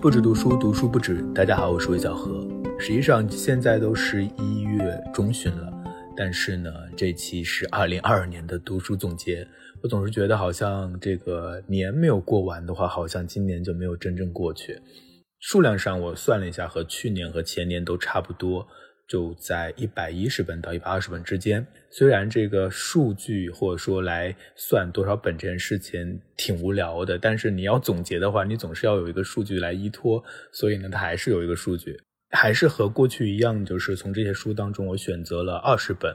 不止读书，读书不止。大家好，我是魏小何。实际上现在都是一月中旬了，但是呢，这期是二零二二年的读书总结。我总是觉得好像这个年没有过完的话，好像今年就没有真正过去。数量上我算了一下，和去年和前年都差不多。就在一百一十本到一百二十本之间。虽然这个数据或者说来算多少本这件事情挺无聊的，但是你要总结的话，你总是要有一个数据来依托。所以呢，它还是有一个数据，还是和过去一样，就是从这些书当中我选择了二十本。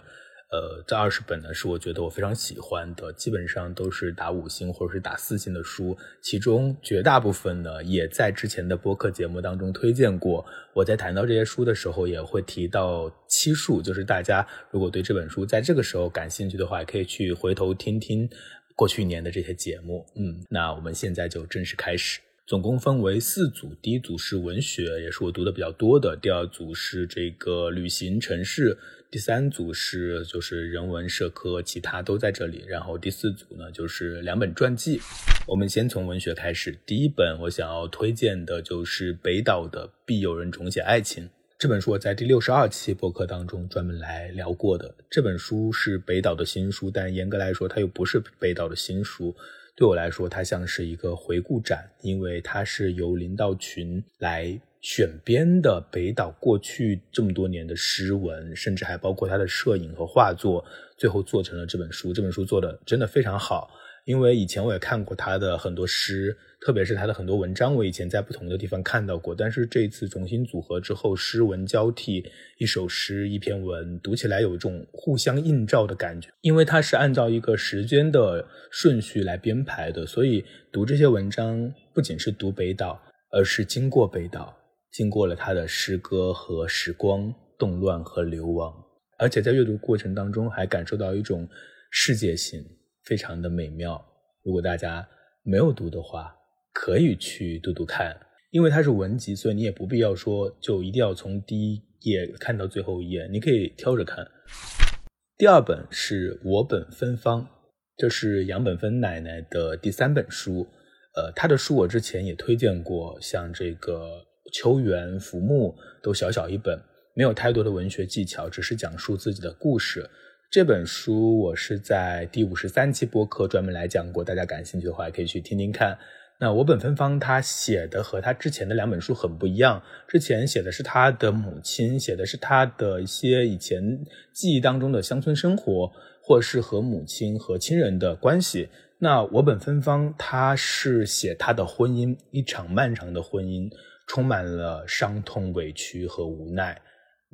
呃，这二十本呢是我觉得我非常喜欢的，基本上都是打五星或者是打四星的书，其中绝大部分呢也在之前的播客节目当中推荐过。我在谈到这些书的时候也会提到期数，就是大家如果对这本书在这个时候感兴趣的话，可以去回头听听过去一年的这些节目。嗯，那我们现在就正式开始。总共分为四组，第一组是文学，也是我读的比较多的；第二组是这个旅行城市。第三组是就是人文社科，其他都在这里。然后第四组呢，就是两本传记。我们先从文学开始。第一本我想要推荐的就是北岛的《必有人重写爱情》这本书，我在第六十二期博客当中专门来聊过的。这本书是北岛的新书，但严格来说，它又不是北岛的新书。对我来说，它像是一个回顾展，因为它是由林道群来。选编的北岛过去这么多年的诗文，甚至还包括他的摄影和画作，最后做成了这本书。这本书做的真的非常好，因为以前我也看过他的很多诗，特别是他的很多文章，我以前在不同的地方看到过。但是这次重新组合之后，诗文交替，一首诗一篇文，读起来有一种互相映照的感觉。因为它是按照一个时间的顺序来编排的，所以读这些文章不仅是读北岛，而是经过北岛。经过了他的诗歌和时光动乱和流亡，而且在阅读过程当中还感受到一种世界性，非常的美妙。如果大家没有读的话，可以去读读看，因为它是文集，所以你也不必要说就一定要从第一页看到最后一页，你可以挑着看。第二本是我本芬芳，这是杨本芬奶奶的第三本书。呃，她的书我之前也推荐过，像这个。秋园浮木都小小一本，没有太多的文学技巧，只是讲述自己的故事。这本书我是在第五十三期播客专门来讲过，大家感兴趣的话可以去听听看。那我本芬芳他写的和他之前的两本书很不一样，之前写的是他的母亲，写的是他的一些以前记忆当中的乡村生活，或是和母亲和亲人的关系。那我本芬芳他是写他的婚姻，一场漫长的婚姻。充满了伤痛、委屈和无奈。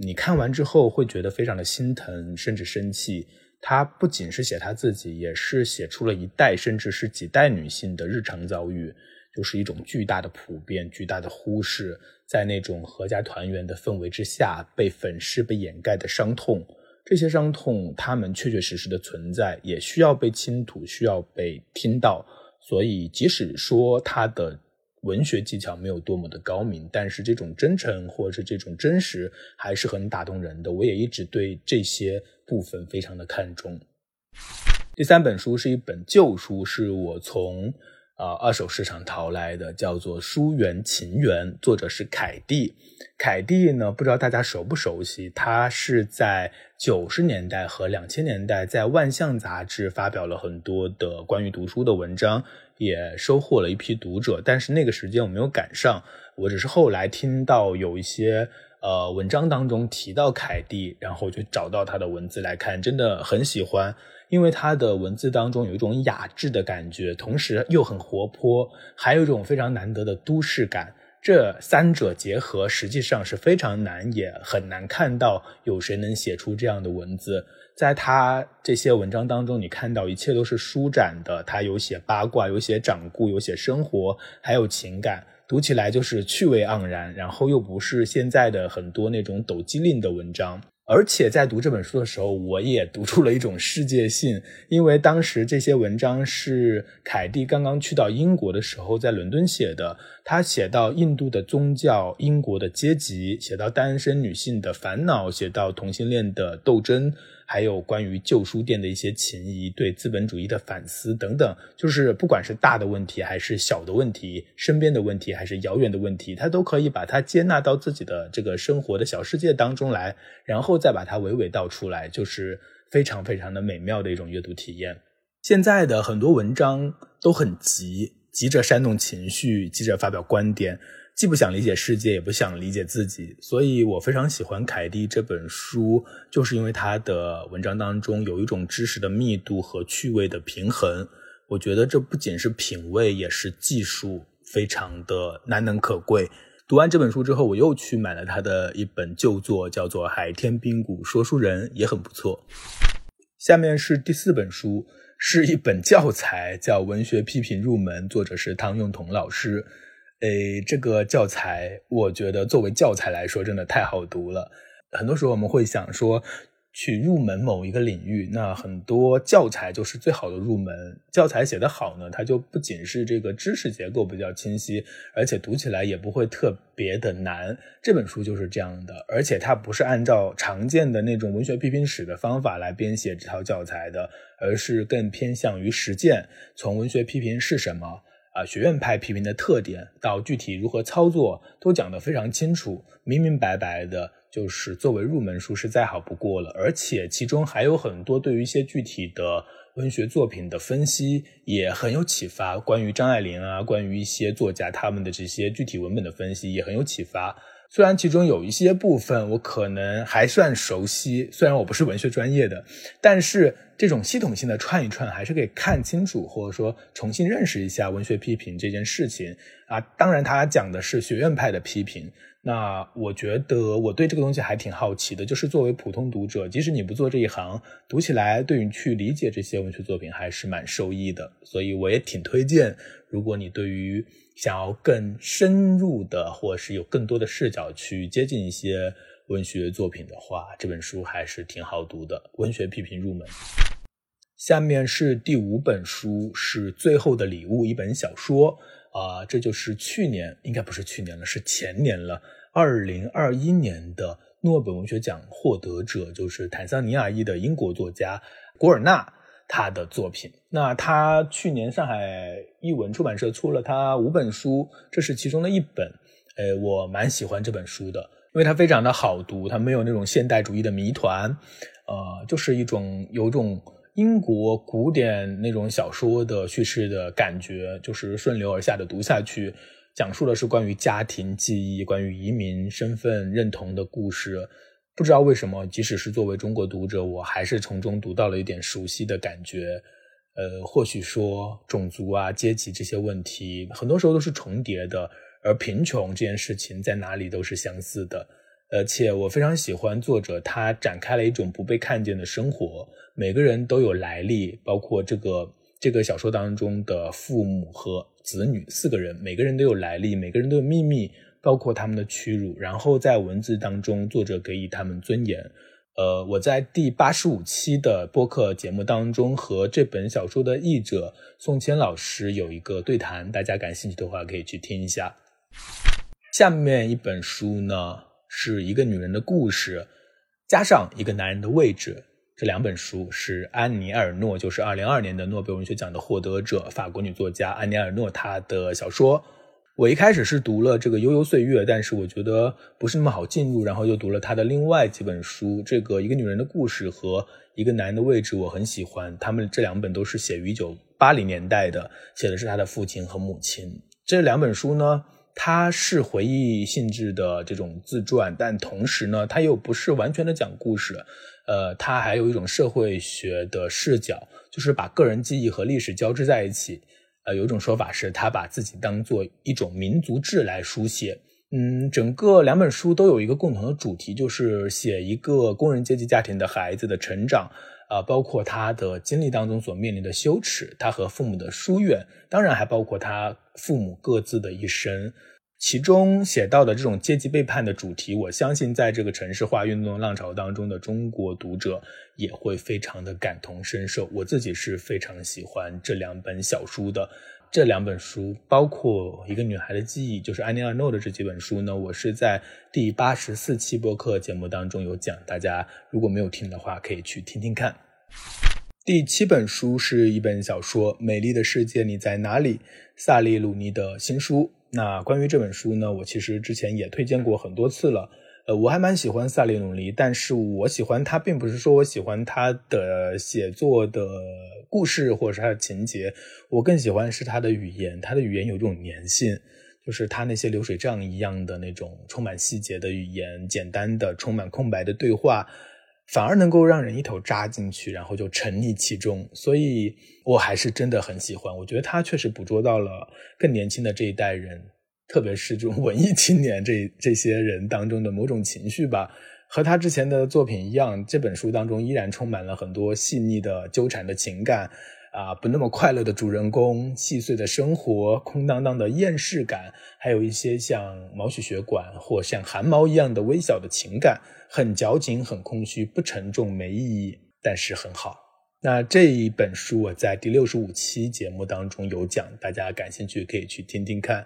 你看完之后会觉得非常的心疼，甚至生气。他不仅是写他自己，也是写出了一代甚至是几代女性的日常遭遇，就是一种巨大的普遍、巨大的忽视，在那种阖家团圆的氛围之下被粉饰、被掩盖的伤痛。这些伤痛，他们确确实实的存在，也需要被倾吐，需要被听到。所以，即使说他的。文学技巧没有多么的高明，但是这种真诚或者是这种真实还是很打动人的。我也一直对这些部分非常的看重。第三本书是一本旧书，是我从啊二手市场淘来的，叫做《书缘情缘》，作者是凯蒂。凯蒂呢，不知道大家熟不熟悉？他是在九十年代和两千年代在《万象》杂志发表了很多的关于读书的文章。也收获了一批读者，但是那个时间我没有赶上。我只是后来听到有一些呃文章当中提到凯蒂，然后就找到他的文字来看，真的很喜欢，因为他的文字当中有一种雅致的感觉，同时又很活泼，还有一种非常难得的都市感。这三者结合，实际上是非常难，也很难看到有谁能写出这样的文字。在他这些文章当中，你看到一切都是舒展的。他有写八卦，有写掌故，有写生活，还有情感，读起来就是趣味盎然。然后又不是现在的很多那种抖机灵的文章。而且在读这本书的时候，我也读出了一种世界性，因为当时这些文章是凯蒂刚刚去到英国的时候在伦敦写的。他写到印度的宗教、英国的阶级，写到单身女性的烦恼，写到同性恋的斗争。还有关于旧书店的一些情谊，对资本主义的反思等等，就是不管是大的问题，还是小的问题，身边的问题，还是遥远的问题，他都可以把它接纳到自己的这个生活的小世界当中来，然后再把它娓娓道出来，就是非常非常的美妙的一种阅读体验。现在的很多文章都很急，急着煽动情绪，急着发表观点。既不想理解世界，也不想理解自己，所以我非常喜欢凯蒂这本书，就是因为他的文章当中有一种知识的密度和趣味的平衡。我觉得这不仅是品味，也是技术，非常的难能可贵。读完这本书之后，我又去买了他的一本旧作，叫做《海天冰谷说书人》，也很不错。下面是第四本书，是一本教材，叫《文学批评入门》，作者是汤用彤老师。诶，这个教材，我觉得作为教材来说，真的太好读了。很多时候我们会想说，去入门某一个领域，那很多教材就是最好的入门。教材写得好呢，它就不仅是这个知识结构比较清晰，而且读起来也不会特别的难。这本书就是这样的，而且它不是按照常见的那种文学批评史的方法来编写这套教材的，而是更偏向于实践，从文学批评是什么。啊，学院派批评的特点到具体如何操作，都讲得非常清楚，明明白白的，就是作为入门书是再好不过了。而且其中还有很多对于一些具体的文学作品的分析，也很有启发。关于张爱玲啊，关于一些作家他们的这些具体文本的分析，也很有启发。虽然其中有一些部分我可能还算熟悉，虽然我不是文学专业的，但是这种系统性的串一串，还是可以看清楚，或者说重新认识一下文学批评这件事情啊。当然，他讲的是学院派的批评。那我觉得我对这个东西还挺好奇的，就是作为普通读者，即使你不做这一行，读起来对于去理解这些文学作品还是蛮受益的。所以我也挺推荐，如果你对于想要更深入的，或是有更多的视角去接近一些文学作品的话，这本书还是挺好读的。文学批评入门。下面是第五本书，是《最后的礼物》，一本小说。啊，这就是去年，应该不是去年了，是前年了。二零二一年的诺贝尔文学奖获得者就是坦桑尼亚裔的英国作家古尔纳，他的作品。那他去年上海译文出版社出了他五本书，这是其中的一本。呃，我蛮喜欢这本书的，因为它非常的好读，它没有那种现代主义的谜团，呃，就是一种有种。英国古典那种小说的叙事的感觉，就是顺流而下的读下去，讲述的是关于家庭记忆、关于移民身份认同的故事。不知道为什么，即使是作为中国读者，我还是从中读到了一点熟悉的感觉。呃，或许说种族啊、阶级这些问题，很多时候都是重叠的，而贫穷这件事情在哪里都是相似的。而且我非常喜欢作者，他展开了一种不被看见的生活。每个人都有来历，包括这个这个小说当中的父母和子女四个人，每个人都有来历，每个人都有秘密，包括他们的屈辱。然后在文字当中，作者给予他们尊严。呃，我在第八十五期的播客节目当中和这本小说的译者宋谦老师有一个对谈，大家感兴趣的话可以去听一下。下面一本书呢？是一个女人的故事，加上一个男人的位置。这两本书是安妮·尔诺，就是二零二年的诺贝尔文学奖的获得者，法国女作家安妮·尔诺她的小说。我一开始是读了这个《悠悠岁月》，但是我觉得不是那么好进入，然后又读了她的另外几本书。这个一个女人的故事和一个男人的位置，我很喜欢。他们这两本都是写于一九八零年代的，写的是他的父亲和母亲。这两本书呢？它是回忆性质的这种自传，但同时呢，它又不是完全的讲故事，呃，它还有一种社会学的视角，就是把个人记忆和历史交织在一起。有一种说法是，他把自己当做一种民族志来书写。嗯，整个两本书都有一个共同的主题，就是写一个工人阶级家庭的孩子的成长，啊，包括他的经历当中所面临的羞耻，他和父母的疏远，当然还包括他父母各自的一生。其中写到的这种阶级背叛的主题，我相信在这个城市化运动浪潮当中的中国读者也会非常的感同身受。我自己是非常喜欢这两本小书的。这两本书，包括一个女孩的记忆，就是安妮尔诺的这几本书呢，我是在第八十四期播客节目当中有讲，大家如果没有听的话，可以去听听看。第七本书是一本小说《美丽的世界你在哪里》，萨利鲁尼的新书。那关于这本书呢，我其实之前也推荐过很多次了。呃，我还蛮喜欢萨利努尼，但是我喜欢他，并不是说我喜欢他的写作的故事或者是他的情节，我更喜欢是他的语言。他的语言有这种粘性，就是他那些流水账一样的那种充满细节的语言，简单的充满空白的对话。反而能够让人一头扎进去，然后就沉溺其中，所以我还是真的很喜欢。我觉得他确实捕捉到了更年轻的这一代人，特别是这种文艺青年这这些人当中的某种情绪吧。和他之前的作品一样，这本书当中依然充满了很多细腻的纠缠的情感。啊，不那么快乐的主人公，细碎的生活，空荡荡的厌世感，还有一些像毛细血管或像汗毛一样的微小的情感，很矫情，很空虚，不沉重，没意义，但是很好。那这一本书我在第六十五期节目当中有讲，大家感兴趣可以去听听看。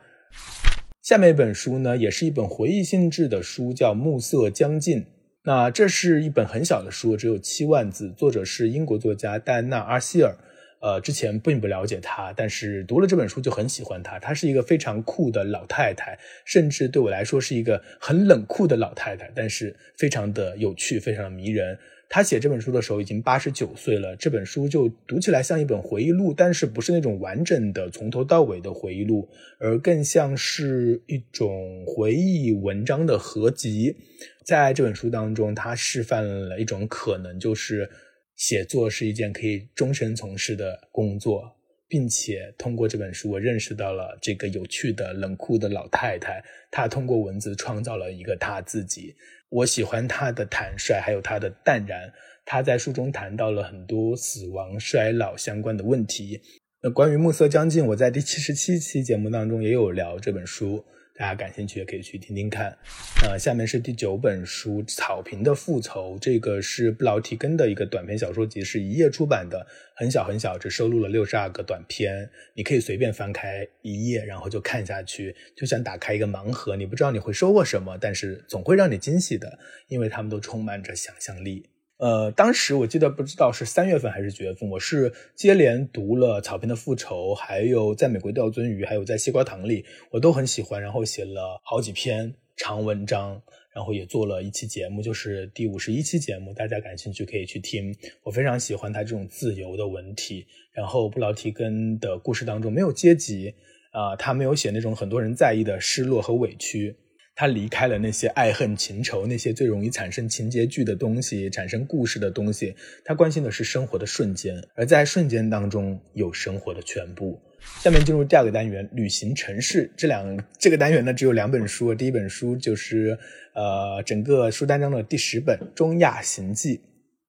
下面一本书呢，也是一本回忆性质的书，叫《暮色将近》。那这是一本很小的书，只有七万字，作者是英国作家戴安娜·阿希尔。呃，之前并不了解她，但是读了这本书就很喜欢她。她是一个非常酷的老太太，甚至对我来说是一个很冷酷的老太太，但是非常的有趣，非常的迷人。她写这本书的时候已经八十九岁了，这本书就读起来像一本回忆录，但是不是那种完整的从头到尾的回忆录，而更像是一种回忆文章的合集。在这本书当中，她示范了一种可能，就是。写作是一件可以终身从事的工作，并且通过这本书，我认识到了这个有趣的冷酷的老太太。她通过文字创造了一个她自己。我喜欢她的坦率，还有她的淡然。她在书中谈到了很多死亡、衰老相关的问题。那关于暮色将近，我在第七十七期节目当中也有聊这本书。大家感兴趣也可以去听听看。呃，下面是第九本书《草坪的复仇》，这个是布劳提根的一个短篇小说集，是一页出版的，很小很小，只收录了六十二个短篇。你可以随便翻开一页，然后就看下去，就像打开一个盲盒，你不知道你会收获什么，但是总会让你惊喜的，因为他们都充满着想象力。呃，当时我记得不知道是三月份还是几月份，我是接连读了《草坪的复仇》，还有《在美国钓鳟鱼》，还有在西瓜塘里，我都很喜欢，然后写了好几篇长文章，然后也做了一期节目，就是第五十一期节目，大家感兴趣可以去听。我非常喜欢他这种自由的文体，然后布劳提根的故事当中没有阶级啊，他没有写那种很多人在意的失落和委屈。他离开了那些爱恨情仇，那些最容易产生情节剧的东西，产生故事的东西。他关心的是生活的瞬间，而在瞬间当中有生活的全部。下面进入第二个单元，旅行城市。这两这个单元呢，只有两本书。第一本书就是呃，整个书单中的第十本《中亚行记》。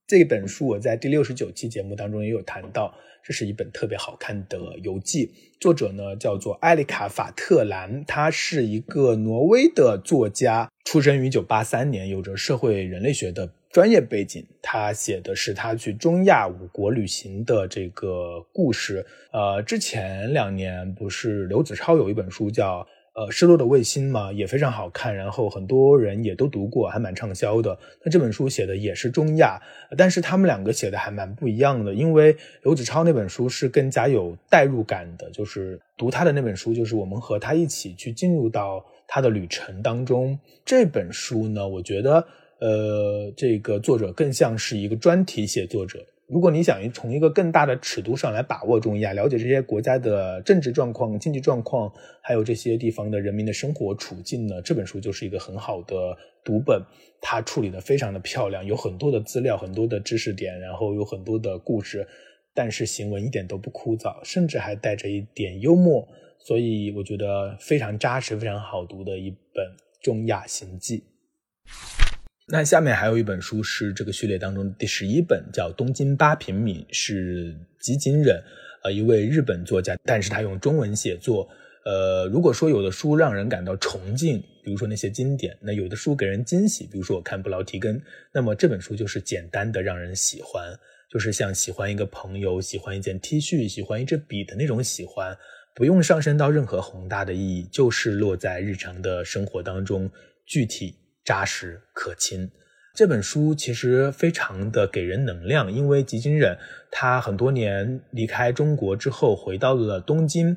这本书我在第六十九期节目当中也有谈到。这是一本特别好看的游记，作者呢叫做埃里卡·法特兰，他是一个挪威的作家，出生于一九八三年，有着社会人类学的专业背景。他写的是他去中亚五国旅行的这个故事。呃，之前两年不是刘子超有一本书叫。呃，失落的卫星嘛，也非常好看，然后很多人也都读过，还蛮畅销的。那这本书写的也是中亚，但是他们两个写的还蛮不一样的。因为刘子超那本书是更加有代入感的，就是读他的那本书，就是我们和他一起去进入到他的旅程当中。这本书呢，我觉得，呃，这个作者更像是一个专题写作者。如果你想从一个更大的尺度上来把握中亚，了解这些国家的政治状况、经济状况，还有这些地方的人民的生活处境呢，这本书就是一个很好的读本。它处理的非常的漂亮，有很多的资料、很多的知识点，然后有很多的故事，但是行文一点都不枯燥，甚至还带着一点幽默，所以我觉得非常扎实、非常好读的一本《中亚行记》。那下面还有一本书是这个序列当中第十一本，叫《东京八平米》，是吉井忍，呃，一位日本作家，但是他用中文写作。呃，如果说有的书让人感到崇敬，比如说那些经典，那有的书给人惊喜，比如说我看布劳提根，那么这本书就是简单的让人喜欢，就是像喜欢一个朋友，喜欢一件 T 恤，喜欢一支笔的那种喜欢，不用上升到任何宏大的意义，就是落在日常的生活当中，具体、扎实、可亲。这本书其实非常的给人能量，因为吉金忍他很多年离开中国之后，回到了东京。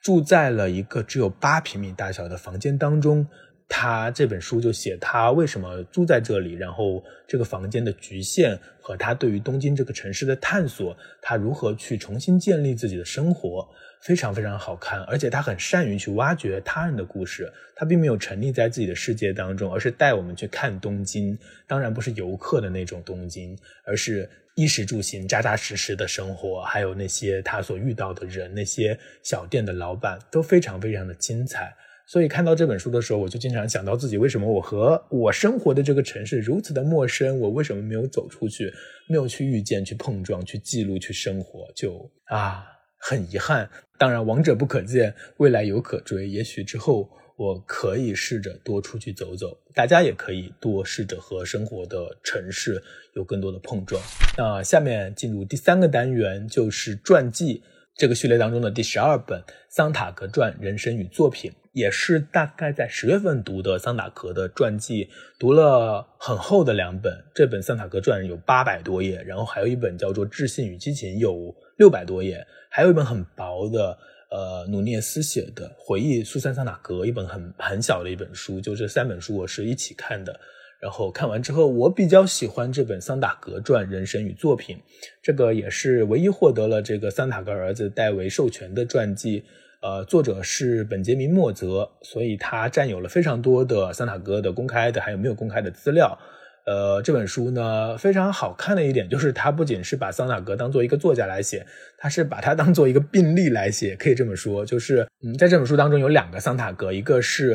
住在了一个只有八平米大小的房间当中，他这本书就写他为什么住在这里，然后这个房间的局限和他对于东京这个城市的探索，他如何去重新建立自己的生活，非常非常好看，而且他很善于去挖掘他人的故事，他并没有沉溺在自己的世界当中，而是带我们去看东京，当然不是游客的那种东京，而是。衣食住行，扎扎实实的生活，还有那些他所遇到的人，那些小店的老板都非常非常的精彩。所以看到这本书的时候，我就经常想到自己为什么我和我生活的这个城市如此的陌生，我为什么没有走出去，没有去遇见、去碰撞、去记录、去生活，就啊，很遗憾。当然，王者不可见，未来有可追，也许之后。我可以试着多出去走走，大家也可以多试着和生活的城市有更多的碰撞。那下面进入第三个单元，就是传记这个序列当中的第十二本《桑塔格传：人生与作品》，也是大概在十月份读的桑塔格的传记，读了很厚的两本。这本《桑塔格传》有八百多页，然后还有一本叫做《自信与激情》，有六百多页，还有一本很薄的。呃，努涅斯写的回忆苏珊·桑塔格一本很很小的一本书，就这三本书我是一起看的。然后看完之后，我比较喜欢这本《桑塔格传：人生与作品》，这个也是唯一获得了这个桑塔格儿子戴维授权的传记。呃，作者是本杰明·莫泽，所以他占有了非常多的桑塔格的公开的还有没有公开的资料。呃，这本书呢非常好看的一点就是，它不仅是把桑塔格当做一个作家来写，它是把它当做一个病例来写，可以这么说，就是嗯，在这本书当中有两个桑塔格，一个是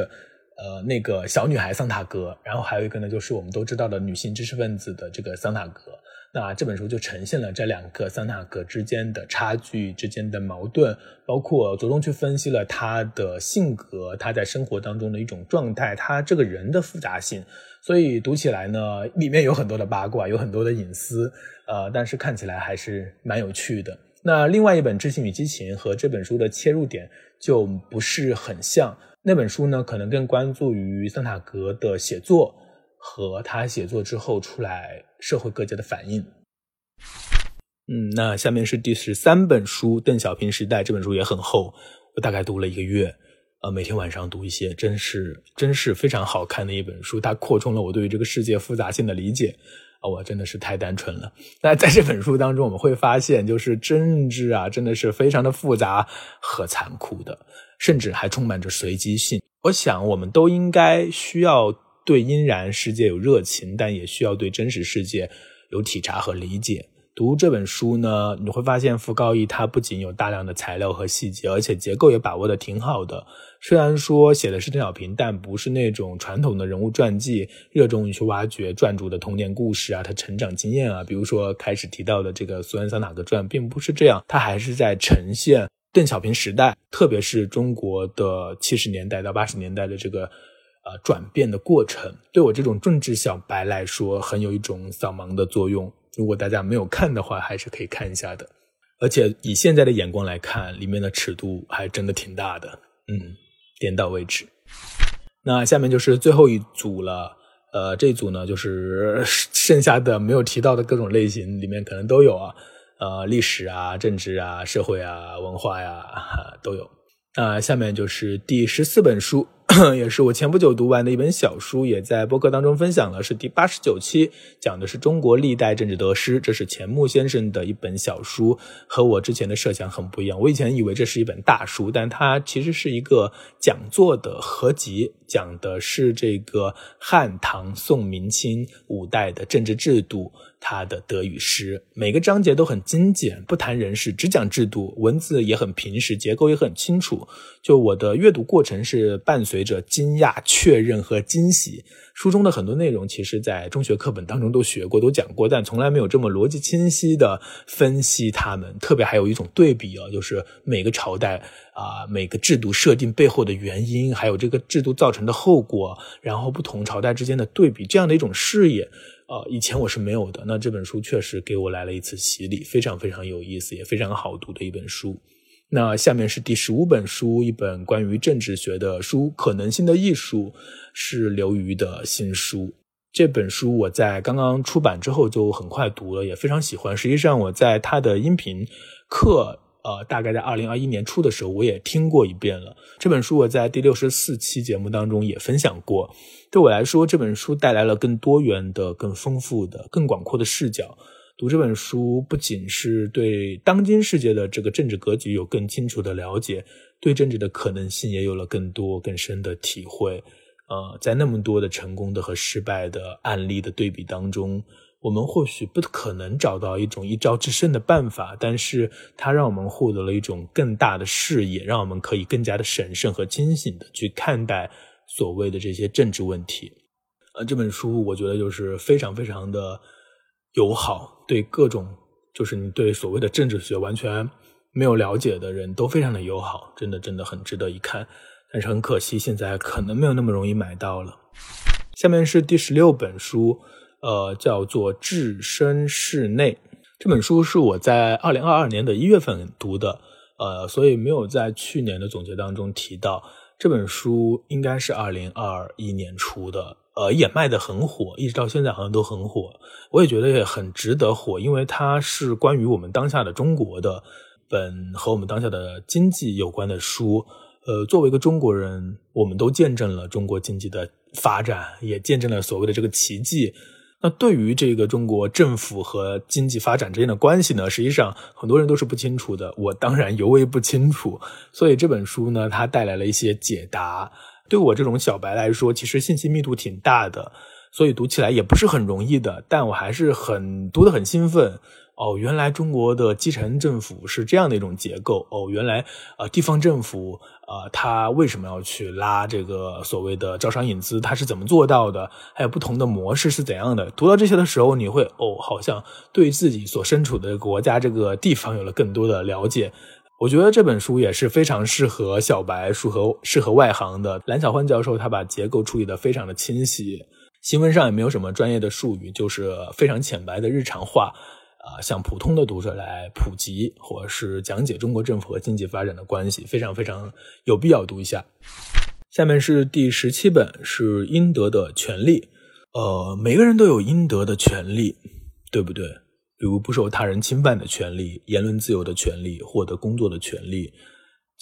呃那个小女孩桑塔格，然后还有一个呢就是我们都知道的女性知识分子的这个桑塔格。那这本书就呈现了这两个桑塔格之间的差距、之间的矛盾，包括着重去分析了他的性格、他在生活当中的一种状态、他这个人的复杂性。所以读起来呢，里面有很多的八卦，有很多的隐私，呃，但是看起来还是蛮有趣的。那另外一本《知性与激情》和这本书的切入点就不是很像。那本书呢，可能更关注于桑塔格的写作和他写作之后出来社会各界的反应。嗯，那下面是第十三本书《邓小平时代》，这本书也很厚，我大概读了一个月。呃，每天晚上读一些，真是真是非常好看的一本书。它扩充了我对于这个世界复杂性的理解，我真的是太单纯了。那在这本书当中，我们会发现，就是政治啊，真的是非常的复杂和残酷的，甚至还充满着随机性。我想，我们都应该需要对阴然世界有热情，但也需要对真实世界有体察和理解。读这本书呢，你会发现傅高义他不仅有大量的材料和细节，而且结构也把握的挺好的。虽然说写的是邓小平，但不是那种传统的人物传记，热衷于去挖掘传主的童年故事啊，他成长经验啊。比如说开始提到的这个苏恩桑塔格传，并不是这样，他还是在呈现邓小平时代，特别是中国的七十年代到八十年代的这个呃转变的过程。对我这种政治小白来说，很有一种扫盲的作用。如果大家没有看的话，还是可以看一下的。而且以现在的眼光来看，里面的尺度还真的挺大的。嗯，点到为止。那下面就是最后一组了。呃，这组呢，就是剩下的没有提到的各种类型里面可能都有啊。呃，历史啊、政治啊、社会啊、文化呀，都有。那下面就是第十四本书。也是我前不久读完的一本小书，也在播客当中分享了，是第八十九期，讲的是中国历代政治得失。这是钱穆先生的一本小书，和我之前的设想很不一样。我以前以为这是一本大书，但它其实是一个讲座的合集，讲的是这个汉唐宋明清五代的政治制度。他的德语诗，每个章节都很精简，不谈人事，只讲制度，文字也很平实，结构也很清楚。就我的阅读过程是伴随着惊讶、确认和惊喜。书中的很多内容，其实在中学课本当中都学过、都讲过，但从来没有这么逻辑清晰的分析它们。特别还有一种对比啊，就是每个朝代啊，每个制度设定背后的原因，还有这个制度造成的后果，然后不同朝代之间的对比，这样的一种视野。呃，以前我是没有的。那这本书确实给我来了一次洗礼，非常非常有意思，也非常好读的一本书。那下面是第十五本书，一本关于政治学的书，《可能性的艺术》，是刘瑜的新书。这本书我在刚刚出版之后就很快读了，也非常喜欢。实际上我在他的音频课。呃，大概在二零二一年初的时候，我也听过一遍了。这本书我在第六十四期节目当中也分享过。对我来说，这本书带来了更多元的、更丰富的、更广阔的视角。读这本书，不仅是对当今世界的这个政治格局有更清楚的了解，对政治的可能性也有了更多更深的体会。呃，在那么多的成功的和失败的案例的对比当中。我们或许不可能找到一种一招制胜的办法，但是它让我们获得了一种更大的视野，让我们可以更加的审慎和清醒的去看待所谓的这些政治问题。呃，这本书我觉得就是非常非常的友好，对各种就是你对所谓的政治学完全没有了解的人都非常的友好，真的真的很值得一看。但是很可惜，现在可能没有那么容易买到了。下面是第十六本书。呃，叫做《置身事内》这本书是我在二零二二年的一月份读的，呃，所以没有在去年的总结当中提到。这本书应该是二零二一年出的，呃，也卖的很火，一直到现在好像都很火。我也觉得也很值得火，因为它是关于我们当下的中国的本和我们当下的经济有关的书。呃，作为一个中国人，我们都见证了中国经济的发展，也见证了所谓的这个奇迹。那对于这个中国政府和经济发展之间的关系呢，实际上很多人都是不清楚的。我当然尤为不清楚，所以这本书呢，它带来了一些解答。对我这种小白来说，其实信息密度挺大的，所以读起来也不是很容易的。但我还是很读得很兴奋。哦，原来中国的基层政府是这样的一种结构。哦，原来呃地方政府呃他为什么要去拉这个所谓的招商引资？他是怎么做到的？还有不同的模式是怎样的？读到这些的时候，你会哦，好像对自己所身处的国家这个地方有了更多的了解。我觉得这本书也是非常适合小白，适合适合外行的。蓝小欢教授他把结构处理的非常的清晰，新闻上也没有什么专业的术语，就是非常浅白的日常话。啊，向普通的读者来普及或者是讲解中国政府和经济发展的关系，非常非常有必要读一下。下面是第十七本，是应得的权利。呃，每个人都有应得的权利，对不对？比如不受他人侵犯的权利、言论自由的权利、获得工作的权利。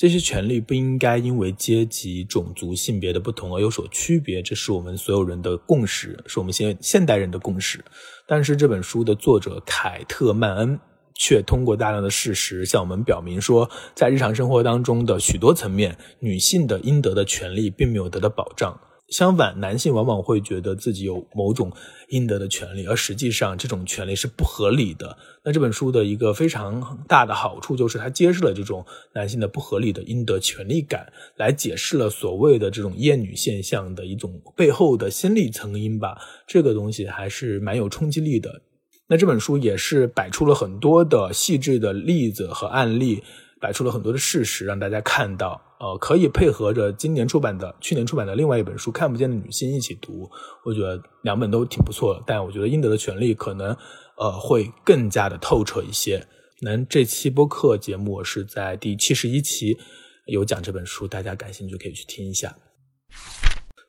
这些权利不应该因为阶级、种族、性别的不同而有所区别，这是我们所有人的共识，是我们现现代人的共识。但是这本书的作者凯特曼恩却通过大量的事实向我们表明说，在日常生活当中的许多层面，女性的应得的权利并没有得到保障。相反，男性往往会觉得自己有某种应得的权利，而实际上这种权利是不合理的。那这本书的一个非常大的好处就是，它揭示了这种男性的不合理的应得权利感，来解释了所谓的这种厌女现象的一种背后的心理层因吧。这个东西还是蛮有冲击力的。那这本书也是摆出了很多的细致的例子和案例。摆出了很多的事实，让大家看到，呃，可以配合着今年出版的、去年出版的另外一本书《看不见的女性》一起读。我觉得两本都挺不错的，但我觉得《应得的权利》可能，呃，会更加的透彻一些。那这期播客节目是在第七十一期有讲这本书，大家感兴趣可以去听一下。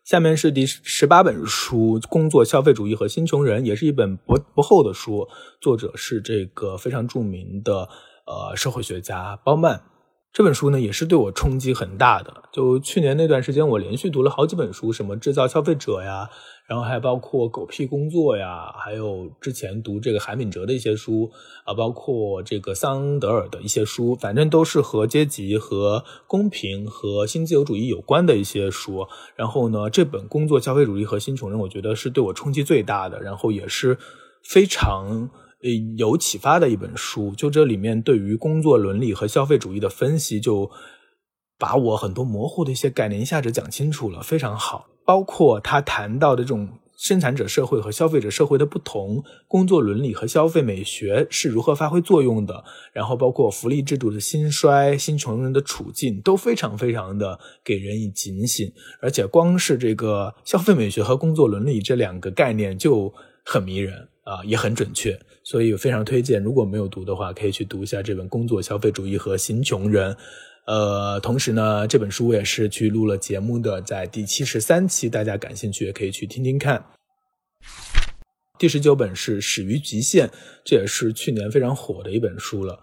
下面是第十八本书《工作、消费主义和新穷人》，也是一本不不厚的书，作者是这个非常著名的。呃，社会学家包曼这本书呢，也是对我冲击很大的。就去年那段时间，我连续读了好几本书，什么制造消费者呀，然后还包括狗屁工作呀，还有之前读这个韩敏哲的一些书啊，包括这个桑德尔的一些书，反正都是和阶级、和公平、和新自由主义有关的一些书。然后呢，这本《工作、消费主义和新穷人》，我觉得是对我冲击最大的，然后也是。非常呃有启发的一本书。就这里面对于工作伦理和消费主义的分析，就把我很多模糊的一些概念一下子讲清楚了，非常好。包括他谈到的这种。生产者社会和消费者社会的不同，工作伦理和消费美学是如何发挥作用的？然后包括福利制度的兴衰、新穷人的处境，都非常非常的给人以警醒。而且光是这个消费美学和工作伦理这两个概念就很迷人啊，也很准确。所以非常推荐，如果没有读的话，可以去读一下这本《工作、消费主义和新穷人》。呃，同时呢，这本书我也是去录了节目的，在第七十三期，大家感兴趣也可以去听听看。第十九本是《始于极限》，这也是去年非常火的一本书了。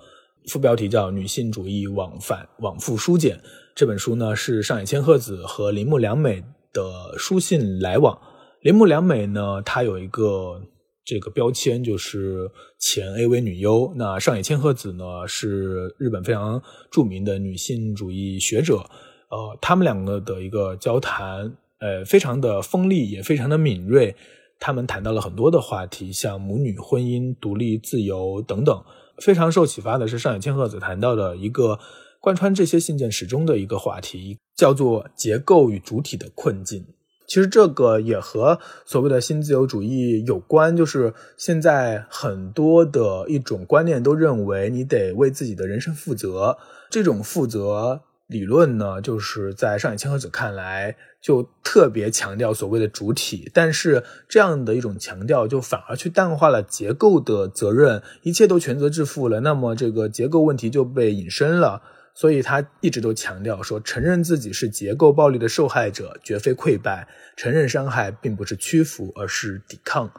副标题叫《女性主义往返往复书简》。这本书呢是上野千鹤子和铃木良美的书信来往。铃木良美呢，她有一个。这个标签就是前 AV 女优。那上野千鹤子呢，是日本非常著名的女性主义学者。呃，他们两个的一个交谈，呃，非常的锋利，也非常的敏锐。他们谈到了很多的话题，像母女、婚姻、独立、自由等等。非常受启发的是上野千鹤子谈到的一个贯穿这些信件始终的一个话题，叫做结构与主体的困境。其实这个也和所谓的新自由主义有关，就是现在很多的一种观念都认为你得为自己的人生负责。这种负责理论呢，就是在上野千鹤子看来就特别强调所谓的主体，但是这样的一种强调就反而去淡化了结构的责任，一切都全责自负了，那么这个结构问题就被引申了。所以他一直都强调说，承认自己是结构暴力的受害者，绝非溃败；承认伤害，并不是屈服，而是抵抗。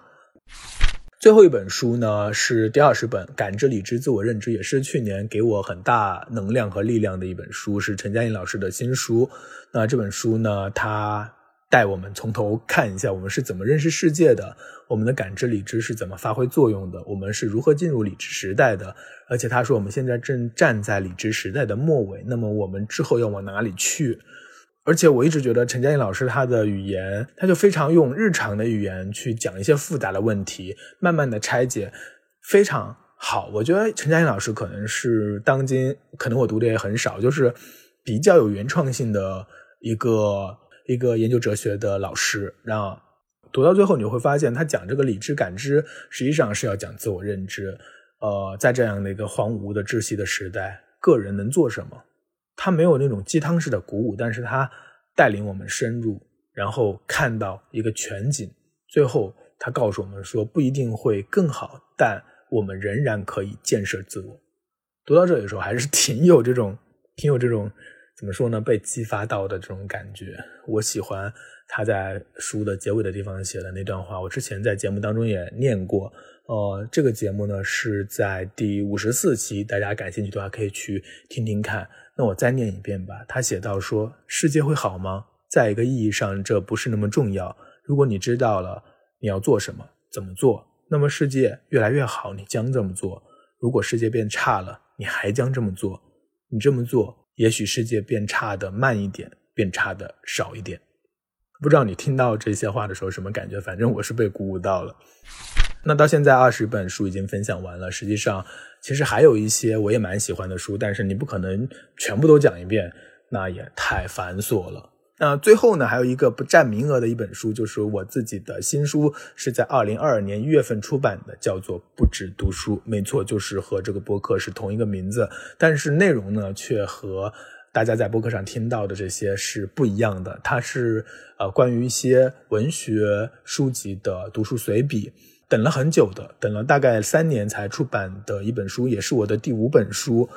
最后一本书呢，是第二十本《感知、理智、自我认知》，也是去年给我很大能量和力量的一本书，是陈嘉映老师的新书。那这本书呢，它。带我们从头看一下，我们是怎么认识世界的，我们的感知理智是怎么发挥作用的，我们是如何进入理智时代的。而且他说，我们现在正站在理智时代的末尾，那么我们之后要往哪里去？而且我一直觉得陈嘉映老师他的语言，他就非常用日常的语言去讲一些复杂的问题，慢慢的拆解，非常好。我觉得陈嘉映老师可能是当今可能我读的也很少，就是比较有原创性的一个。一个研究哲学的老师，然后读到最后，你会发现他讲这个理智感知，实际上是要讲自我认知。呃，在这样的一个荒芜的窒息的时代，个人能做什么？他没有那种鸡汤式的鼓舞，但是他带领我们深入，然后看到一个全景。最后，他告诉我们说，不一定会更好，但我们仍然可以建设自我。读到这里的时候，还是 挺有这种，挺有这种。怎么说呢？被激发到的这种感觉，我喜欢他在书的结尾的地方写的那段话。我之前在节目当中也念过。呃，这个节目呢是在第五十四期，大家感兴趣的话可以去听听看。那我再念一遍吧。他写到说：“世界会好吗？在一个意义上，这不是那么重要。如果你知道了你要做什么，怎么做，那么世界越来越好，你将这么做。如果世界变差了，你还将这么做。你这么做。”也许世界变差的慢一点，变差的少一点。不知道你听到这些话的时候什么感觉？反正我是被鼓舞到了。那到现在二十本书已经分享完了，实际上其实还有一些我也蛮喜欢的书，但是你不可能全部都讲一遍，那也太繁琐了。那最后呢，还有一个不占名额的一本书，就是我自己的新书，是在二零二二年一月份出版的，叫做《不止读书》。没错，就是和这个播客是同一个名字，但是内容呢，却和大家在播客上听到的这些是不一样的。它是呃关于一些文学书籍的读书随笔，等了很久的，等了大概三年才出版的一本书，也是我的第五本书。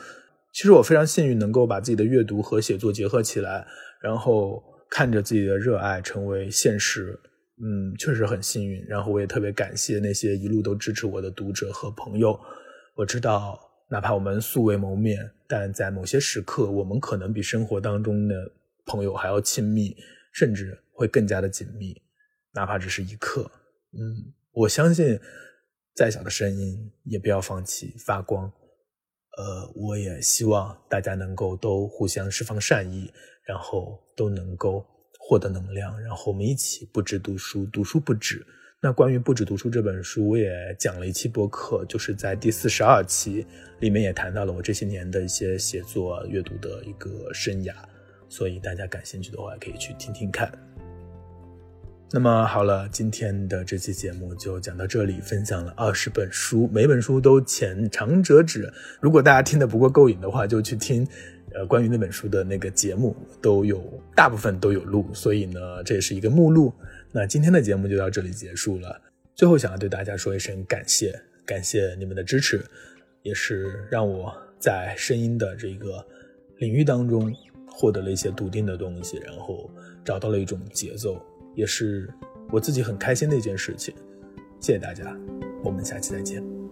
其实我非常幸运，能够把自己的阅读和写作结合起来，然后。看着自己的热爱成为现实，嗯，确实很幸运。然后我也特别感谢那些一路都支持我的读者和朋友。我知道，哪怕我们素未谋面，但在某些时刻，我们可能比生活当中的朋友还要亲密，甚至会更加的紧密。哪怕只是一刻，嗯，我相信，再小的声音也不要放弃发光。呃，我也希望大家能够都互相释放善意。然后都能够获得能量，然后我们一起不止读书，读书不止，那关于不止读书这本书，我也讲了一期播客，就是在第四十二期里面也谈到了我这些年的一些写作、阅读的一个生涯，所以大家感兴趣的话可以去听听看。那么好了，今天的这期节目就讲到这里，分享了二十本书，每本书都浅尝辄止。如果大家听得不够够瘾的话，就去听，呃，关于那本书的那个节目都有，大部分都有录，所以呢，这也是一个目录。那今天的节目就到这里结束了。最后想要对大家说一声感谢，感谢你们的支持，也是让我在声音的这个领域当中获得了一些笃定的东西，然后找到了一种节奏，也是我自己很开心的一件事情。谢谢大家，我们下期再见。